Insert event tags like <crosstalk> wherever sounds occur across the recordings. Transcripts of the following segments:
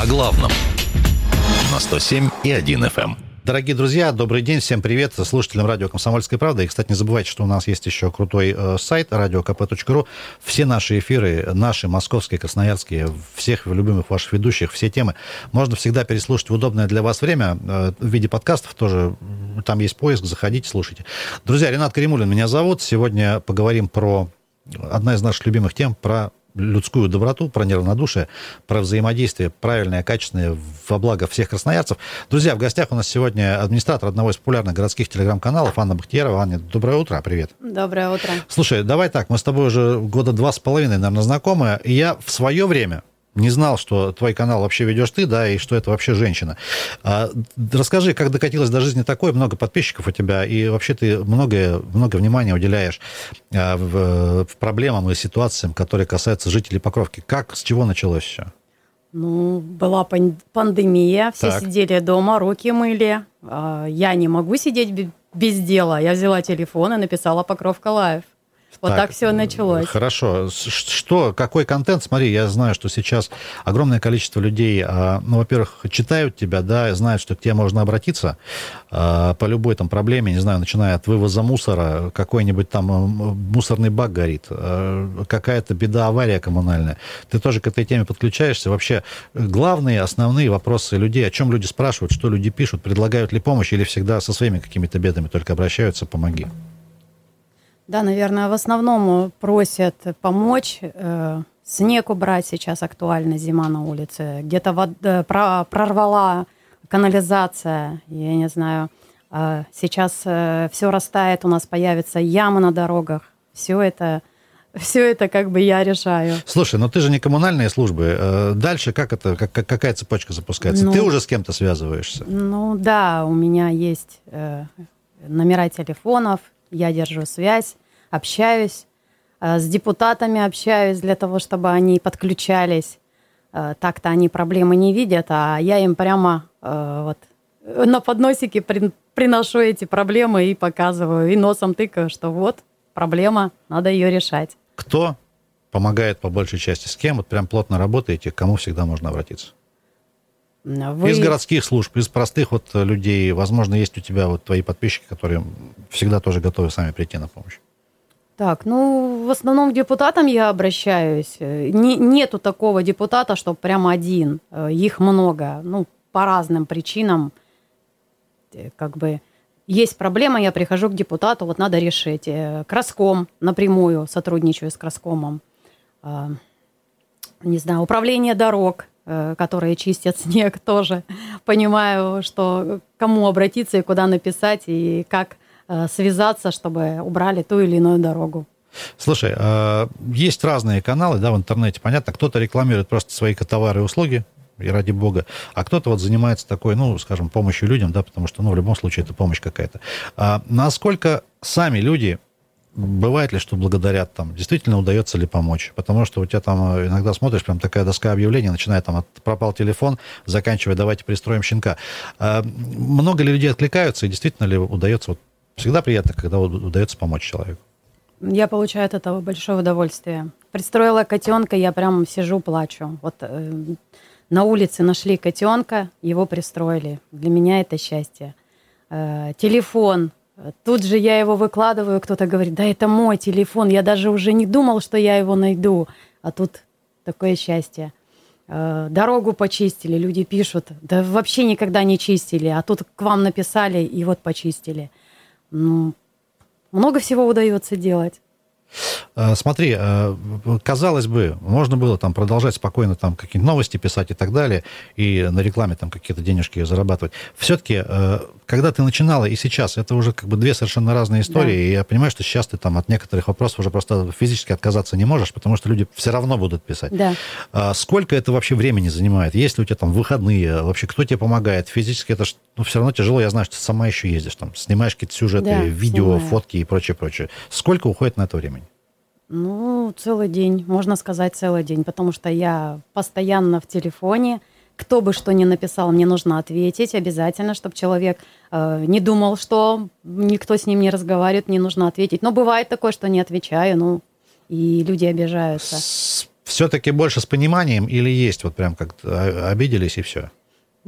О главном на 107 и 1 FM. Дорогие друзья, добрый день, всем привет слушателям радио «Комсомольская правда». И, кстати, не забывайте, что у нас есть еще крутой э, сайт radiokp.ru. Все наши эфиры, наши московские, красноярские, всех любимых ваших ведущих, все темы можно всегда переслушать в удобное для вас время э, в виде подкастов тоже. Там есть поиск, заходите, слушайте. Друзья, Ренат Каримулин меня зовут. Сегодня поговорим про одна из наших любимых тем, про людскую доброту, про неравнодушие, про взаимодействие правильное, качественное во благо всех красноярцев. Друзья, в гостях у нас сегодня администратор одного из популярных городских телеграм-каналов Анна Бахтиярова. Аня, доброе утро, привет. Доброе утро. Слушай, давай так, мы с тобой уже года два с половиной, наверное, знакомы, и я в свое время, не знал, что твой канал вообще ведешь ты, да, и что это вообще женщина. А, расскажи, как докатилась до жизни такой, много подписчиков у тебя, и вообще ты многое, много внимания уделяешь а, в, в проблемам и ситуациям, которые касаются жителей Покровки. Как, с чего началось все? Ну, была пандемия, все Так. сидели дома, руки мыли. А, Я не могу сидеть бе- без дела. Я взяла телефон и написала Покровка Лайв. Вот так, все началось. Хорошо. Что, какой контент? Смотри, я знаю, что сейчас огромное количество людей, а, ну, во-первых, читают тебя, да, знают, что к тебе можно обратиться а, по любой там проблеме, не знаю, начиная от вывоза мусора, какой-нибудь там мусорный бак горит, а, какая-то беда, авария коммунальная. Ты тоже к этой теме подключаешься. Вообще, главные, основные вопросы людей, о чем люди спрашивают, что люди пишут, предлагают ли помощь или всегда со своими какими-то бедами только обращаются, помоги. Да, наверное, в основном просят помочь. Э, Снег убрать сейчас актуально, зима на улице. Где-то э, про- прорвала канализация, я не знаю. Сейчас все растает, у нас появятся ямы на дорогах. Все это, <laughs> все это как бы я решаю. Слушай, но ты же не коммунальные службы. Э, Дальше как это, как, как- какая цепочка запускается? Ну- ты уже с кем-то связываешься? Ну да, у меня есть э, номера телефонов, я держу связь, общаюсь, э, с депутатами общаюсь для того, чтобы они подключались. Э, так-то они проблемы не видят, а я им прямо э, вот на подносике при- приношу эти проблемы и показываю, и носом тыкаю, что вот проблема, надо ее решать. Кто помогает по большей части? С кем вот прям плотно работаете? К кому всегда можно обратиться? Вы- Из городских служб, из простых вот э, людей. Возможно, есть у тебя вот твои подписчики, которые всегда тоже готовы сами прийти на помощь. Так, ну, в основном к депутатам я обращаюсь. Э, Не, нету такого депутата, что прямо один. Э, Их много. Ну, по разным причинам. Как бы есть проблема, я прихожу к депутату, вот надо решить. Краском напрямую сотрудничаю с Краскомом. Не знаю, управление дорог, которые чистят <laughs> снег, тоже понимаю, что кому обратиться и куда написать, и как э, связаться, чтобы убрали ту или иную дорогу. Слушай, а, есть разные каналы, да, в интернете, понятно, кто-то рекламирует просто свои товары и услуги, и ради бога, а кто-то вот занимается такой, ну, скажем, помощью людям, да, потому что, ну, в любом случае это помощь какая-то. А насколько сами люди, бывает ли, что благодарят там, действительно удается ли помочь? Потому что у тебя там э, иногда смотришь, прям такая доска объявлений, начиная там от пропал телефон, заканчивая давайте пристроим щенка. А много ли людей откликаются, и действительно ли удается, вот всегда приятно, когда удается помочь человеку? Я получаю от этого большое удовольствие. Пристроила котенка, я прям сижу, плачу. Вот э, на улице нашли котенка, его пристроили. Для меня это счастье. Э, телефон. Тут же я его выкладываю, кто-то говорит, да это мой телефон, я даже уже не думал, что я его найду. А тут такое счастье. Э, Дорогу почистили, люди пишут, да вообще никогда не чистили, а тут к вам написали и вот почистили. Ну, много всего удается делать. Э, Смотри, э, казалось бы, можно было там продолжать спокойно там какие-то новости писать и так далее, и на рекламе там какие-то денежки зарабатывать. Все-таки, когда ты начинала и сейчас, это уже как бы две совершенно разные истории, Да. и я понимаю, что сейчас ты там от некоторых вопросов уже просто физически отказаться не можешь, потому что люди все равно будут писать. Да. А Сколько это вообще времени занимает? Есть ли у тебя там выходные? Вообще, кто тебе помогает? Физически это ну, все равно тяжело. Я знаю, что ты сама еще ездишь, там, снимаешь какие-то сюжеты, Да, видео, снимаю. фотки и прочее, прочее. Сколько уходит на это времени? Ну, целый день, можно сказать, целый день, потому что я постоянно в телефоне. Кто бы что ни написал, мне нужно ответить обязательно, чтобы человек э, не думал, что никто с ним не разговаривает, мне нужно ответить. Но бывает такое, что не отвечаю, ну, и люди обижаются. Все-таки больше с пониманием или есть вот прям как-то обиделись и все?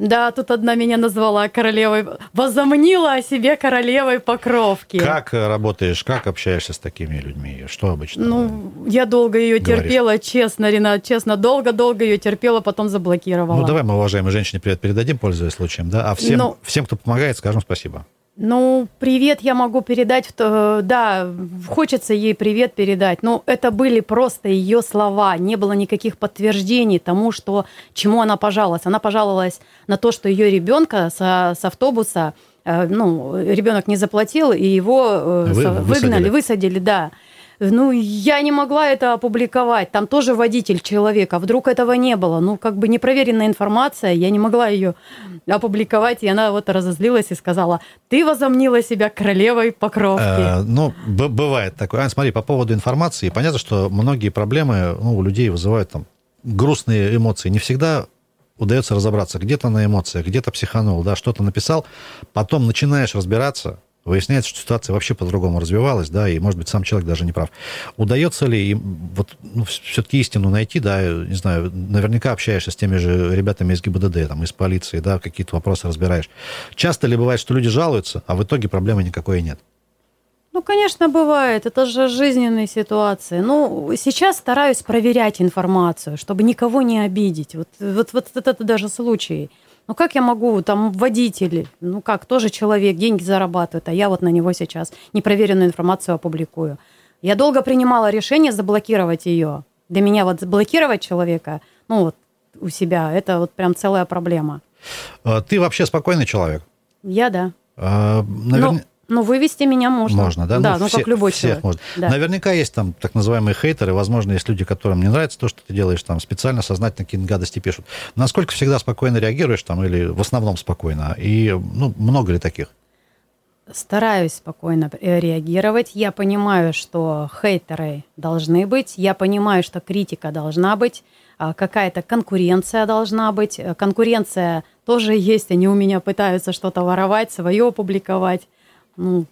Да, тут одна меня назвала королевой, возомнила о себе королевой покровки. Как работаешь, как общаешься с такими людьми? Что обычно? Ну, я долго ее говоришь? терпела, честно, Ренат, честно, долго-долго ее терпела, потом заблокировала. Ну, давай мы, уважаемой женщине, привет передадим, пользуясь случаем, да? А всем, Но... всем, кто помогает, скажем спасибо. Ну, привет я могу передать, да, хочется ей привет передать, но это были просто ее слова, не было никаких подтверждений тому, что, чему она пожаловалась. Она пожаловалась на то, что ее ребенка с, с автобуса, э, ну, ребенок не заплатил, и его э, Вы, выгнали, высадили, высадили да. Ну, я не могла это опубликовать. Там тоже водитель человека. Вдруг этого не было. Ну, как бы непроверенная информация. Я не могла ее опубликовать. И она вот разозлилась и сказала, ты возомнила себя королевой покровки. Э, ну, бывает такое. А, смотри, по поводу информации. Понятно, что многие проблемы ну, у людей вызывают там грустные эмоции. Не всегда удается разобраться. Где-то на эмоциях, где-то психанул, да, что-то написал. Потом начинаешь разбираться, Выясняется, что ситуация вообще по-другому развивалась, да, и, может быть, сам человек даже не прав. Удается ли им вот, ну, все-таки истину найти, да, не знаю, наверняка общаешься с теми же ребятами из ГИБДД, там, из полиции, да, какие-то вопросы разбираешь. Часто ли бывает, что люди жалуются, а в итоге проблемы никакой нет? Ну, конечно, бывает. Это же жизненные ситуации. Ну, сейчас стараюсь проверять информацию, чтобы никого не обидеть. Вот, вот, вот это даже случай. Ну как я могу, там водитель, ну как, тоже человек, деньги зарабатывает, а я вот на него сейчас непроверенную информацию опубликую. Я долго принимала решение заблокировать ее. Для меня вот заблокировать человека, ну вот у себя, это вот прям целая проблема. А, ты вообще спокойный человек? Я да. А, наверное... Ну, вывести меня можно. Можно, да? Да, ну, ну все, как любой всех человек. можно. Да. Наверняка есть там так называемые хейтеры, возможно, есть люди, которым не нравится то, что ты делаешь, там специально, сознательно какие-то гадости пишут. Насколько всегда спокойно реагируешь там или в основном спокойно? И, ну, много ли таких? Стараюсь спокойно э, реагировать. Я понимаю, что хейтеры должны быть. Я понимаю, что критика должна быть. А, какая-то конкуренция должна быть. Э, конкуренция тоже есть. Они у меня пытаются что-то воровать, свое опубликовать ну,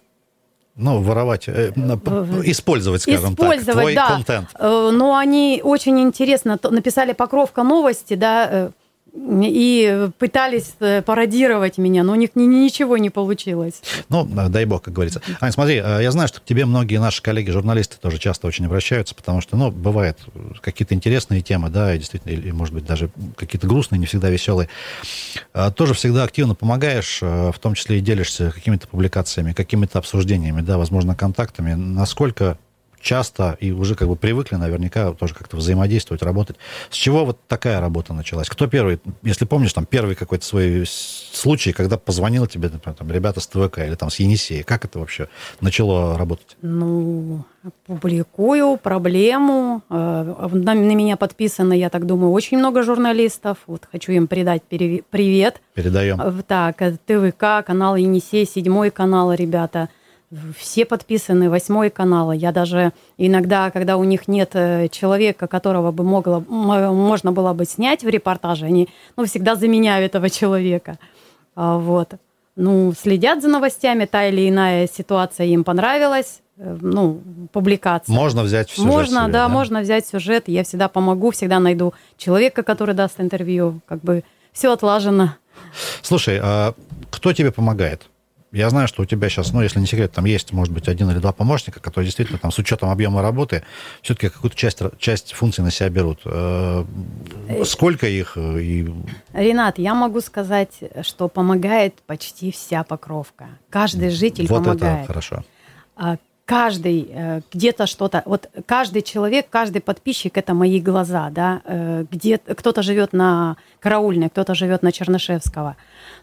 ну, воровать, э, использовать, скажем использовать, так, твой да. контент. Э, но они очень интересно написали покровка новости, да, э, и пытались э, пародировать меня, но у них ничего не получилось. Ну, дай бог, как говорится. Ань, смотри, э, я знаю, что к тебе многие наши коллеги-журналисты тоже часто очень обращаются, потому что, ну, бывают какие-то интересные темы, да, и действительно, или, может быть, даже какие-то грустные, не всегда веселые. Тоже всегда активно помогаешь, э, в том числе и делишься какими-то публикациями, какими-то обсуждениями, да, возможно, контактами. Насколько часто и уже как бы привыкли наверняка тоже как-то взаимодействовать, работать. С чего вот такая работа началась? Кто первый, если помнишь, там первый какой-то свой случай, когда позвонил тебе, например, там, ребята с ТВК или там с Енисея, как это вообще начало работать? Ну, публикую проблему. Э, на, меня подписано, я так думаю, очень много журналистов. Вот хочу им передать привет. Передаем. Э, так, э, ТВК, канал Енисей, седьмой канал, ребята – все подписаны, восьмой канал. Я даже иногда, когда у них нет э, человека, которого бы могло, можно было бы снять в репортаже, они ну, всегда заменяют этого человека. А, вот. Ну, следят за новостями, та или иная ситуация им понравилась, э, ну, публикация. Можно взять сюжет Можно, себе, да, да, можно взять сюжет. Я всегда помогу, всегда найду человека, который даст интервью. Как бы все отлажено. Слушай, а кто тебе помогает? Я знаю, что у тебя сейчас, ну, если не секрет, там есть, может быть, один или два помощника, которые действительно там с учетом объема работы все-таки какую-то часть, часть функций на себя берут. Э, сколько их? Э, и... Ренат, я могу сказать, что помогает почти вся покровка. Каждый житель вот помогает. Вот это хорошо. А, каждый э, где-то что-то, вот каждый человек, каждый подписчик это мои глаза, да, где кто-то живет на Караульной, кто-то живет на Чернышевского.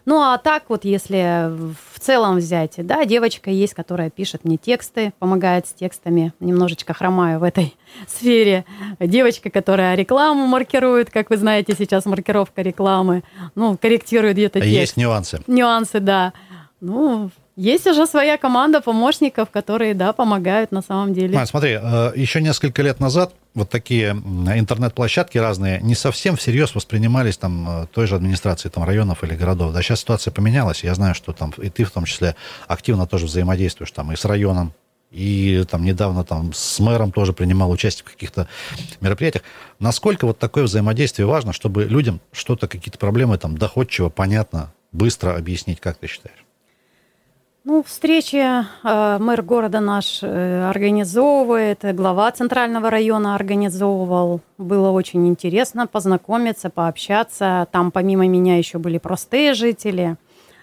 Ну а так вот, если в целом взять, да, девочка есть, которая пишет мне тексты, помогает с текстами, немножечко хромаю в этой <laughs> сфере. Девочка, которая рекламу маркирует, как вы знаете, сейчас маркировка рекламы, ну, корректирует где-то текст. Есть нюансы. Нюансы, да. Ну, есть уже своя команда помощников, которые, да, помогают на самом деле. Мать, смотри, э, еще несколько лет назад вот такие интернет-площадки разные не совсем всерьез воспринимались там э, той же администрацией там, районов или городов. Да, сейчас ситуация поменялась. Я знаю, что там и ты в том числе активно тоже взаимодействуешь там и с районом, и там недавно там с мэром тоже принимал участие в каких-то мероприятиях. Насколько вот такое взаимодействие важно, чтобы людям что-то, какие-то проблемы там доходчиво, понятно, быстро объяснить, как ты считаешь? Ну, встречи э, мэр города наш э, организовывает, глава центрального района организовывал. Было очень интересно познакомиться, пообщаться. Там помимо меня еще были простые жители.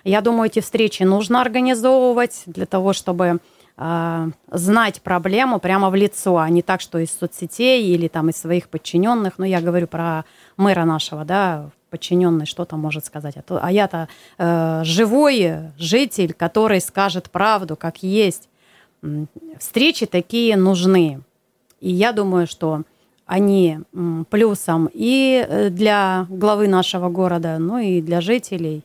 Я думаю, эти встречи нужно организовывать для того, чтобы э, знать проблему прямо в лицо, а не так, что из соцсетей или там из своих подчиненных. Но я говорю про мэра нашего, да, подчиненный что-то может сказать. А, то, а я-то э, живой житель, который скажет правду, как есть. Встречи такие нужны. И я думаю, что они плюсом и э, для главы нашего города, ну и для жителей.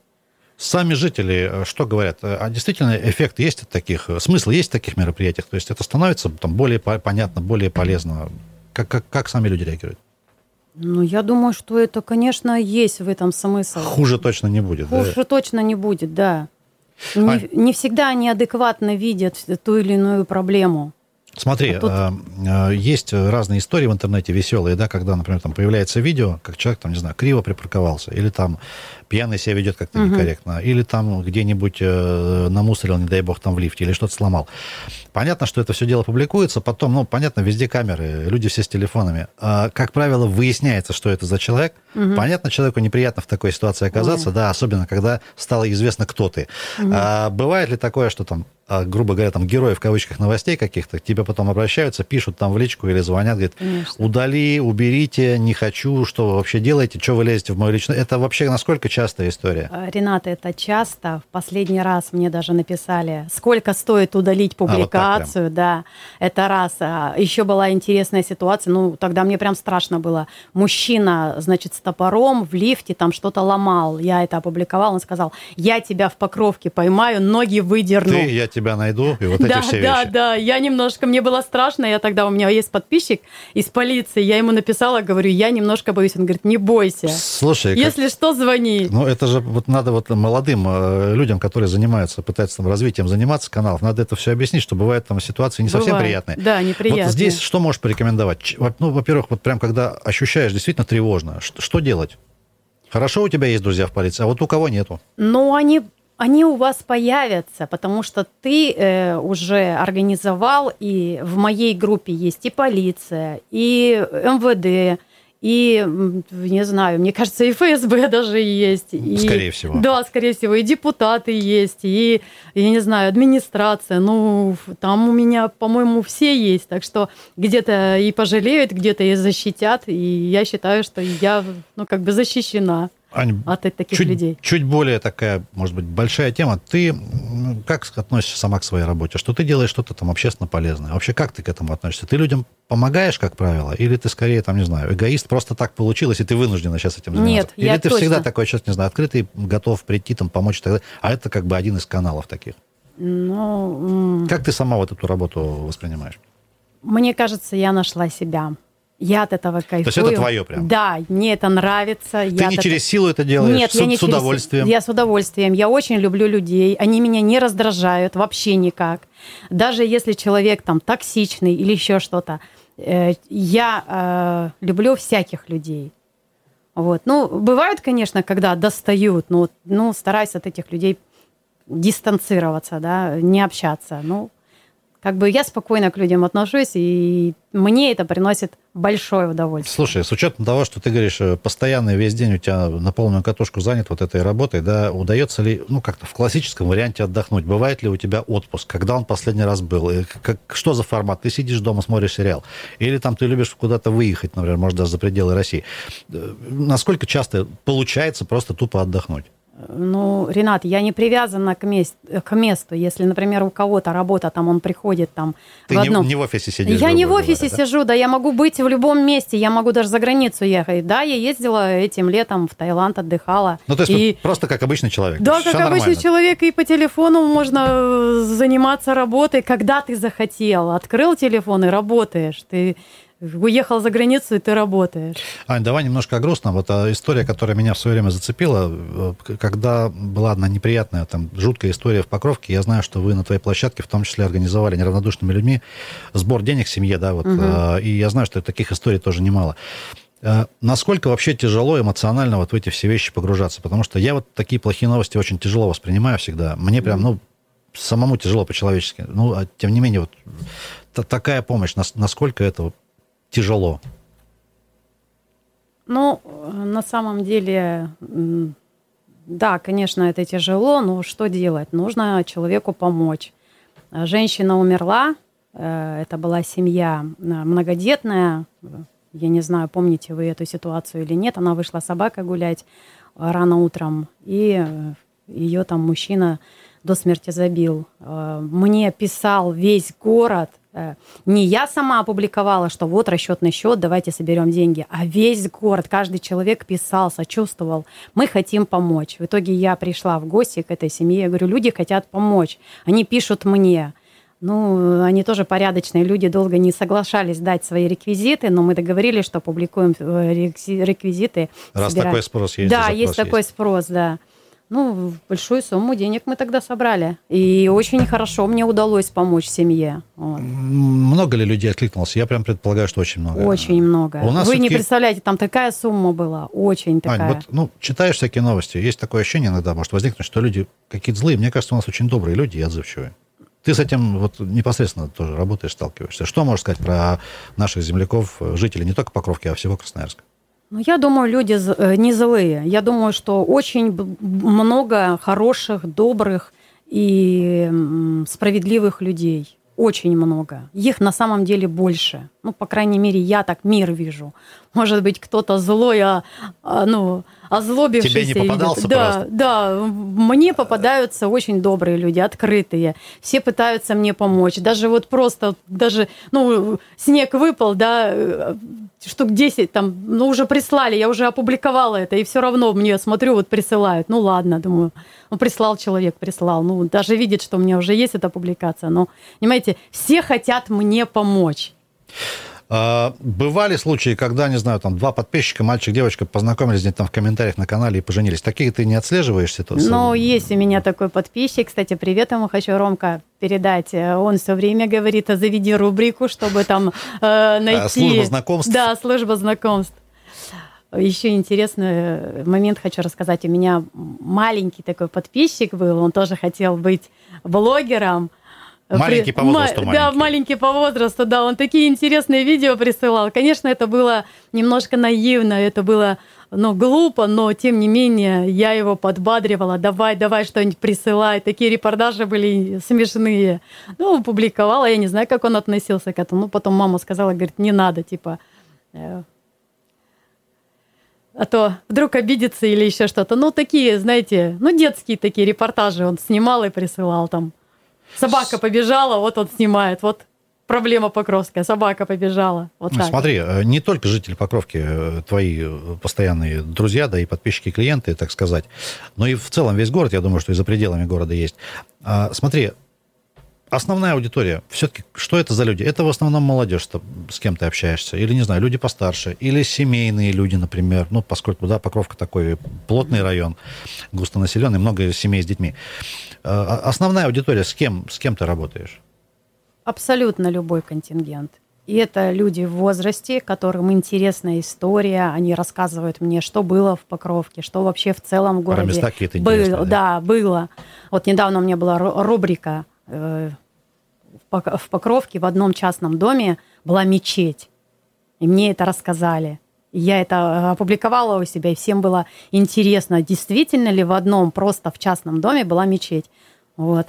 Сами жители э, что говорят? А действительно эффект есть от таких, смысл есть в таких мероприятиях? То есть это становится там, более понятно, более полезно? Как, как, как сами люди реагируют? Ну, я думаю, что это, конечно, есть в этом смысл. Хуже точно не будет. Хуже да? точно не будет, да. Не, а... не всегда они адекватно видят ту или иную проблему. Смотри, а тут... э, есть разные истории в интернете веселые, да, когда, например, там появляется видео, как человек, там, не знаю, криво припарковался, или там пьяный себя ведет как-то угу. некорректно, или там где-нибудь э, намусорил, не дай бог, там в лифте, или что-то сломал. Понятно, что это все дело публикуется, потом, ну, понятно, везде камеры, люди все с телефонами. А, как правило, выясняется, что это за человек. Угу. Понятно, человеку неприятно в такой ситуации оказаться, Ой. да, особенно когда стало известно, кто ты. Угу. А, бывает ли такое, что там грубо говоря, там, герои в кавычках новостей каких-то, к тебе потом обращаются, пишут там в личку или звонят, говорят, Конечно. удали, уберите, не хочу, что вы вообще делаете, что вы лезете в мою личную... Это вообще насколько частая история? А, Рената, это часто. В последний раз мне даже написали, сколько стоит удалить публикацию, а, вот да. Это раз. А, еще была интересная ситуация, ну, тогда мне прям страшно было. Мужчина, значит, с топором в лифте там что-то ломал. Я это опубликовал, он сказал, я тебя в покровке поймаю, ноги выдерну. Ты, я тебя найду, и вот да, эти все да, вещи. Да, да, я немножко, мне было страшно, я тогда, у меня есть подписчик из полиции, я ему написала, говорю, я немножко боюсь, он говорит, не бойся. Слушай, если как... что, звони. Ну, это же вот надо вот молодым э, людям, которые занимаются, пытаются там развитием заниматься каналов, надо это все объяснить, что бывают там ситуации не совсем бывает. приятные. Да, неприятные. Вот здесь что можешь порекомендовать? Ну, во-первых, вот прям когда ощущаешь действительно тревожно, что делать? Хорошо у тебя есть друзья в полиции, а вот у кого нету? Ну, они они у вас появятся, потому что ты э, уже организовал, и в моей группе есть и полиция, и МВД, и, не знаю, мне кажется, и ФСБ даже есть. И, скорее всего. Да, скорее всего, и депутаты есть, и, я не знаю, администрация. Ну, там у меня, по-моему, все есть. Так что где-то и пожалеют, где-то и защитят. И я считаю, что я, ну, как бы защищена. Ань, от таких чуть, людей. Чуть более такая, может быть, большая тема. Ты как относишься сама к своей работе? Что ты делаешь что-то там общественно полезное? Вообще, как ты к этому относишься? Ты людям помогаешь, как правило? Или ты скорее, там, не знаю, эгоист, просто так получилось, и ты вынуждена сейчас этим заниматься? Нет, Или я ты точно... всегда такой, сейчас, не знаю, открытый, готов прийти, там, помочь и так далее? А это как бы один из каналов таких. Ну... Как ты сама вот эту работу воспринимаешь? Мне кажется, я нашла себя. Я от этого кайфую. То есть это твое прям? Да, мне это нравится. Ты я не через это... силу это делаешь? Нет, с, я не с удовольствием? Я с удовольствием. Я очень люблю людей. Они меня не раздражают вообще никак. Даже если человек там токсичный или еще что-то. Э, я э, люблю всяких людей. Вот. Ну, бывают, конечно, когда достают, но ну, стараюсь от этих людей дистанцироваться, да, не общаться. Ну, как бы я спокойно к людям отношусь, и мне это приносит большое удовольствие. Слушай, с учетом того, что ты говоришь, э, постоянно весь день у тебя на полную катушку занят вот этой работой, да, удается ли, ну, как-то в классическом варианте отдохнуть? Бывает ли у тебя отпуск? Когда он последний раз был? И как, что за формат? Ты сидишь дома, смотришь сериал? Или там ты любишь куда-то выехать, например, может, даже за пределы России? Э, насколько часто получается просто тупо отдохнуть? Ну, Ренат, я не привязана к, мест, к месту. Если, например, у кого-то работа, там он приходит там Ты в одном... не, не в офисе сидишь? Я не в офисе говоря, сижу, да? да, я могу быть в любом месте, я могу даже за границу ехать. Да, я ездила этим летом в Таиланд, отдыхала. Ну, то есть и... просто как обычный человек? Да, как нормально. обычный человек, и по телефону можно э, заниматься работой, когда ты захотел. Открыл телефон и работаешь. Ты уехал за границу, и ты работаешь. Ань, давай немножко о грустном. Вот а, история, которая меня в свое время зацепила, э, когда была одна неприятная, там, жуткая история в Покровке, я знаю, что вы на твоей площадке в том числе организовали неравнодушными людьми сбор денег семье, да, вот, угу. и я знаю, что таких историй тоже немало. Э, насколько вообще тяжело эмоционально вот в эти все вещи погружаться? Потому что я вот такие плохие новости очень тяжело воспринимаю всегда. Мне прям, ну, самому тяжело по-человечески. Ну, а тем не менее, вот такая помощь, насколько это тяжело? Ну, на самом деле, да, конечно, это тяжело, но что делать? Нужно человеку помочь. Женщина умерла, э, это была семья э, многодетная, я не знаю, помните вы эту ситуацию или нет, она вышла с собакой гулять рано утром, и э, ее там мужчина до смерти забил. Мне писал весь город, Э, не я сама опубликовала, что вот расчетный счет, давайте соберем деньги, а весь город, каждый человек писал, сочувствовал, мы хотим помочь. В итоге я пришла в гости к этой семье, я говорю, люди хотят помочь, они пишут мне. Ну, они тоже порядочные люди, долго не соглашались дать свои реквизиты, но мы договорились, что публикуем э, реквизиты. Раз собираем. такой спрос есть. Да, есть такой есть. спрос, да. Ну, большую сумму денег мы тогда собрали. И очень хорошо мне удалось помочь семье. Вот. Много ли людей откликнулось? Я прям предполагаю, что очень много. Очень много. У нас Вы не представляете, там такая сумма была, очень такая. Ань, вот, ну, читаешь всякие новости, есть такое ощущение иногда, может возникнуть, что люди какие-то злые. Мне кажется, у нас очень добрые люди и отзывчивые. Ты с этим вот непосредственно тоже работаешь, сталкиваешься. Что можешь сказать про наших земляков, жителей не только Покровки, а всего Красноярска? Ну, я думаю, люди э, не злые. Я думаю, что очень много хороших, добрых и справедливых людей. Очень много. Их на самом деле больше. Ну, по крайней мере, я так мир вижу. Может быть, кто-то злой, а, а ну, озлобившийся. Тебе не попадался Да, просто? да. Мне попадаются очень добрые люди, открытые. Все пытаются мне помочь. Даже вот просто, даже, ну, снег выпал, да, штук 10 там, ну, уже прислали, я уже опубликовала это, и все равно мне, смотрю, вот присылают. Ну, ладно, думаю, ну, прислал человек, прислал. Ну, даже видит, что у меня уже есть эта публикация. Но, понимаете, все хотят мне помочь. А, бывали случаи, когда, не знаю, там два подписчика, мальчик, девочка, познакомились где-то там в комментариях на канале и поженились. Такие ты не отслеживаешь ситуации? Ну, есть у меня такой подписчик. Кстати, привет ему хочу, Ромка, передать. Он все время говорит, заведи рубрику, чтобы там э, найти... А, служба знакомств? Да, служба знакомств. Еще интересный момент хочу рассказать. У меня маленький такой подписчик был, он тоже хотел быть блогером, Маленький по возрасту. Ма- Да, маленький по возрасту, да. Он такие интересные видео присылал. Конечно, это было немножко наивно, это было ну, глупо, но тем не менее я его подбадривала. Давай, давай что-нибудь присылай. Такие репортажи были смешные. Ну, публиковала, я не знаю, как он относился к этому. Ну, потом мама сказала, говорит, не надо, типа, э, а то вдруг обидится или еще что-то. Ну, такие, знаете, ну, детские такие репортажи он снимал и присылал там. Собака побежала, вот он снимает, вот проблема Покровская, собака побежала. Вот так. Смотри, э, не только жители Покровки, э, твои э, постоянные друзья, да и подписчики, клиенты, так сказать, но и в целом весь город, я думаю, что и за пределами города есть. А, смотри, основная аудитория, все-таки, что это за люди? Это в основном молодежь, с кем ты общаешься, или, не знаю, люди постарше, или семейные люди, например, ну, поскольку, да, Покровка такой плотный район, густонаселенный, много семей с детьми. А, а основная аудитория, с кем, с кем ты работаешь? Абсолютно любой контингент. И это люди в возрасте, которым интересна история, они рассказывают мне, что было в Покровке, что вообще в целом в городе Про места какие-то было. Да? да, было. Вот недавно у меня была рубрика в Покровке в одном частном доме была мечеть. И мне это рассказали. Я это э, опубликовала у себя, и всем было интересно, действительно ли в одном просто в частном доме была мечеть. Вот.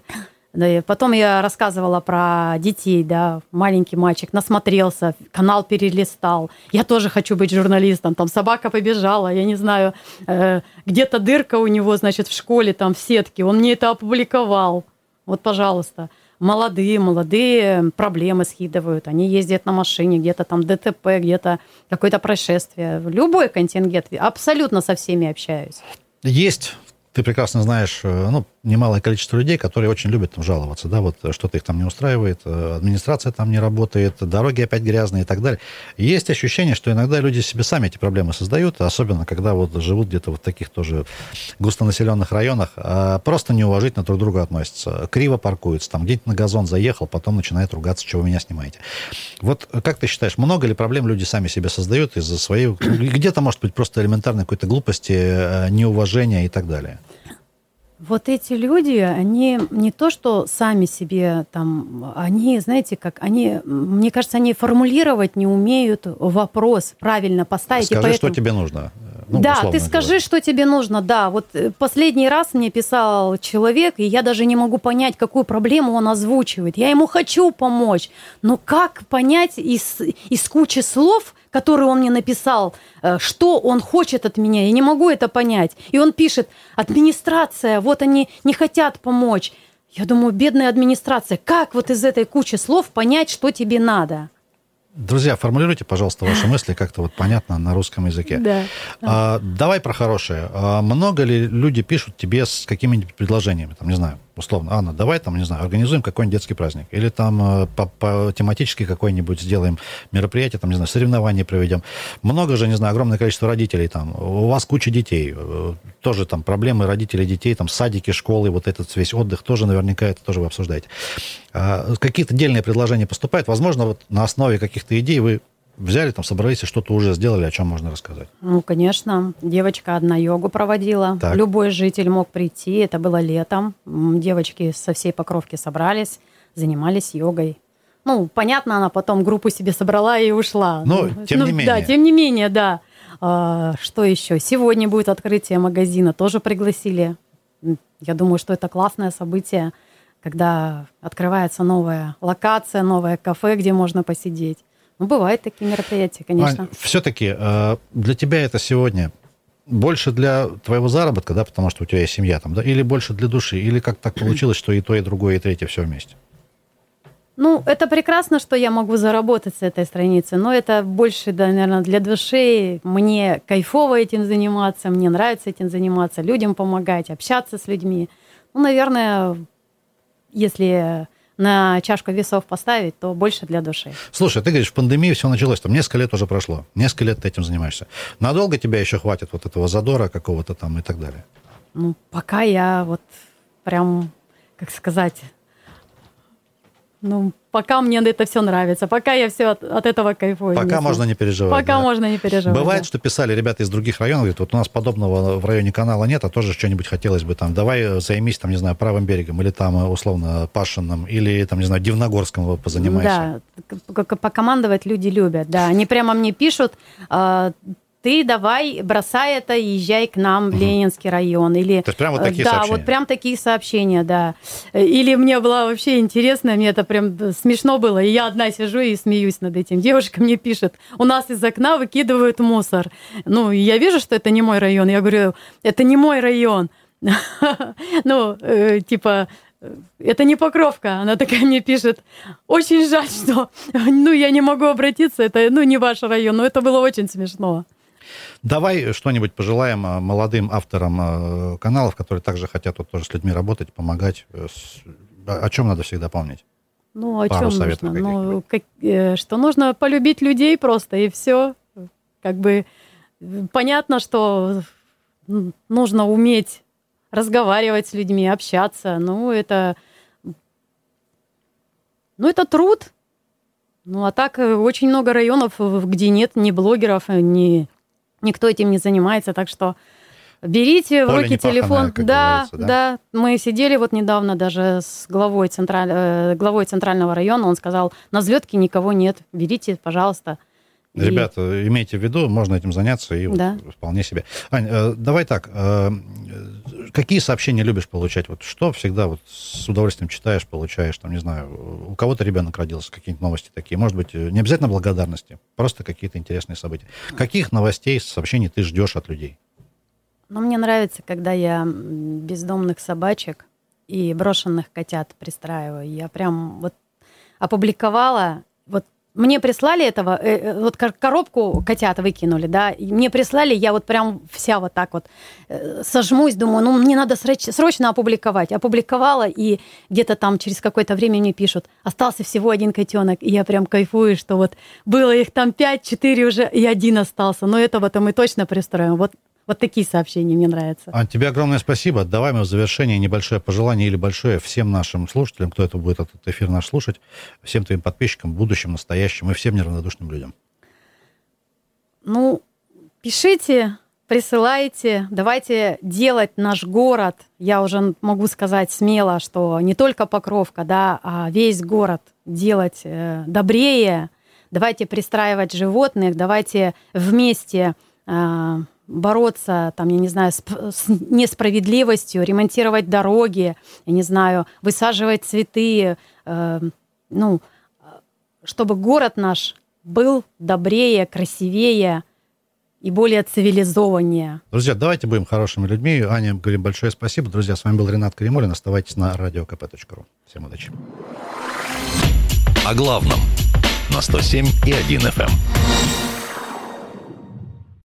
Да, и потом я рассказывала про детей, да, маленький мальчик насмотрелся, канал перелистал. Я тоже хочу быть журналистом. Там собака побежала, я не знаю, э, где-то дырка у него, значит, в школе, там в сетке. Он мне это опубликовал. Вот, пожалуйста молодые, молодые проблемы скидывают. Они ездят на машине, где-то там ДТП, где-то какое-то происшествие. Любой контингент, абсолютно со всеми общаюсь. Есть ты прекрасно знаешь, э, ну, немалое количество людей, которые очень любят там жаловаться, да, вот э, что-то их там не устраивает, э, администрация там не работает, дороги опять грязные и так далее. есть ощущение, что иногда люди себе сами эти проблемы создают, особенно когда вот живут где-то вот в таких тоже густонаселенных районах, а просто неуважительно друг к другу относятся, криво паркуются, там где-нибудь на газон заехал, потом начинает ругаться, чего меня снимаете. Вот как ты считаешь, много ли проблем люди сами себе создают из-за своей, где-то, может быть, просто элементарной какой-то глупости, неуважения и так далее? Вот эти люди, они не то, что сами себе там, они, знаете, как они, мне кажется, они формулировать не умеют вопрос правильно поставить. Скажи, поэтому... что тебе нужно. Ну, да, ты скажи, говоря. что тебе нужно. Да, вот э, последний раз мне писал человек, и я даже не могу понять, какую проблему он озвучивает. Я ему хочу помочь, но как понять из, из кучи слов, который он мне написал, э, что он хочет от меня. Я не могу это понять. И он пишет, администрация, вот они не хотят помочь. Я думаю, бедная администрация, как вот из этой кучи слов понять, что тебе надо? Друзья, формулируйте, пожалуйста, ваши мысли как-то вот понятно на русском языке. Да. А, давай про хорошее. А много ли люди пишут тебе с какими-нибудь предложениями? Там, не знаю, условно, Анна, давай там, не знаю, организуем какой-нибудь детский праздник. Или там э, по, по тематически какой-нибудь сделаем мероприятие, там, не знаю, соревнования проведем. Много же, не знаю, огромное количество родителей там. У вас куча детей. Э, тоже там проблемы родителей детей, там садики, школы, вот этот весь отдых тоже наверняка это тоже вы обсуждаете. А, какие-то дельные предложения поступают. Возможно, вот на основе каких-то идей вы взяли, там, собрались и что-то уже сделали, о чем можно рассказать? Ну, конечно. Девочка одна йогу проводила. Так. Любой житель мог прийти. Это было летом. Девочки со всей покровки собрались, занимались йогой. Ну, понятно, она потом группу себе собрала и ушла. Но, ну, тем ну, не менее. Да, тем не менее, да. А, что еще? Сегодня будет открытие магазина. Тоже пригласили. Я думаю, что это классное событие, когда открывается новая локация, новое кафе, где можно посидеть. Ну, бывают такие мероприятия, конечно. Все-таки э, для тебя это сегодня больше для твоего заработка, да, потому что у тебя есть семья там, да, или больше для души, или как так <clears throat> получилось, что и то, и другое, и третье все вместе? Ну, это прекрасно, что я могу заработать с этой страницы, но это больше, да, наверное, для души. Мне кайфово этим заниматься, мне нравится этим заниматься, людям помогать, общаться с людьми. Ну, наверное, если на чашку весов поставить, то больше для души. Слушай, ты говоришь, в пандемии все началось, там несколько лет уже прошло, несколько лет ты этим занимаешься. Надолго тебя еще хватит вот этого задора какого-то там и так далее? Ну, пока я вот прям, как сказать, ну, пока мне это все нравится, пока я все от, от этого кайфую. Пока несу. можно не переживать. Пока да. можно не переживать. Бывает, да. что писали ребята из других районов, говорят, вот у нас подобного в районе канала нет, а тоже что-нибудь хотелось бы там, давай займись там, не знаю, правым берегом, или там, условно, Пашиным, или там, не знаю, Дивногорском позанимайся. Да, покомандовать люди любят, да. Они прямо мне пишут, а, ты давай бросай это и езжай к нам в Ленинский район. Или, То есть прям вот такие да, сообщения? вот прям такие сообщения, да. Или мне было вообще интересно, мне это прям смешно было, и я одна сижу и смеюсь над этим. Девушка мне пишет, у нас из окна выкидывают мусор. Ну, я вижу, что это не мой район. Я говорю, это не мой район. <laughs> Ну, э, типа, это не Покровка. Она такая мне пишет, очень жаль, что <laughs> ну, я не могу обратиться, это ну, не ваш район, но это было очень смешно. Давай что-нибудь пожелаем э, молодым авторам э, каналов, которые также хотят вот тоже с людьми работать, помогать. Э, о чем надо всегда помнить? Ну, о Пару чем нужно? Ну, как, что нужно полюбить людей просто, и все. Как бы понятно, что нужно уметь разговаривать с людьми, общаться. Ну, это... Ну, это труд. Ну, а так очень много районов, где нет ни блогеров, ни никто этим не занимается, так что берите в руки телефон. Да, да, да. Мы сидели вот недавно даже с главой, централь... Э, главой центрального района, он сказал, на взлетке никого нет, берите, пожалуйста. Ребята, и... имейте в виду, можно этим заняться и да. вот вполне себе. Ань, э, давай так, э, какие сообщения любишь получать? Вот что всегда вот с удовольствием читаешь, получаешь, там, не знаю, у кого-то ребенок родился, какие-нибудь новости такие, может быть, не обязательно благодарности, просто какие-то интересные события. Каких новостей, сообщений ты ждешь от людей? Ну, мне нравится, когда я бездомных собачек и брошенных котят пристраиваю. Я прям вот опубликовала, вот мне прислали этого, э, э, вот коробку котят выкинули, да, мне прислали, я вот прям вся вот так вот э, сожмусь, думаю, ну, мне надо срочно опубликовать. Опубликовала, и где-то там через какое-то время мне пишут, остался всего один котенок, и я прям кайфую, что вот было их там пять, четыре уже, и один остался, но этого-то мы точно пристроим. Вот вот такие сообщения мне нравятся. А тебе огромное спасибо. Давай мы в завершение небольшое пожелание или большое всем нашим слушателям, кто это будет этот эфир наш слушать, всем твоим подписчикам, будущим, настоящим и всем неравнодушным людям. Ну, пишите, присылайте, давайте делать наш город. Я уже могу сказать смело, что не только Покровка, да, а весь город делать э, добрее. Давайте пристраивать животных, давайте вместе э, бороться, там, я не знаю, с, с несправедливостью, ремонтировать дороги, я не знаю, высаживать цветы, э, ну, чтобы город наш был добрее, красивее и более цивилизованнее. Друзья, давайте будем хорошими людьми. Аня, говорим большое спасибо. Друзья, с вами был Ренат Каримулин. Оставайтесь на радиокп.ру. Всем удачи. О главном на 107 и 1 FM.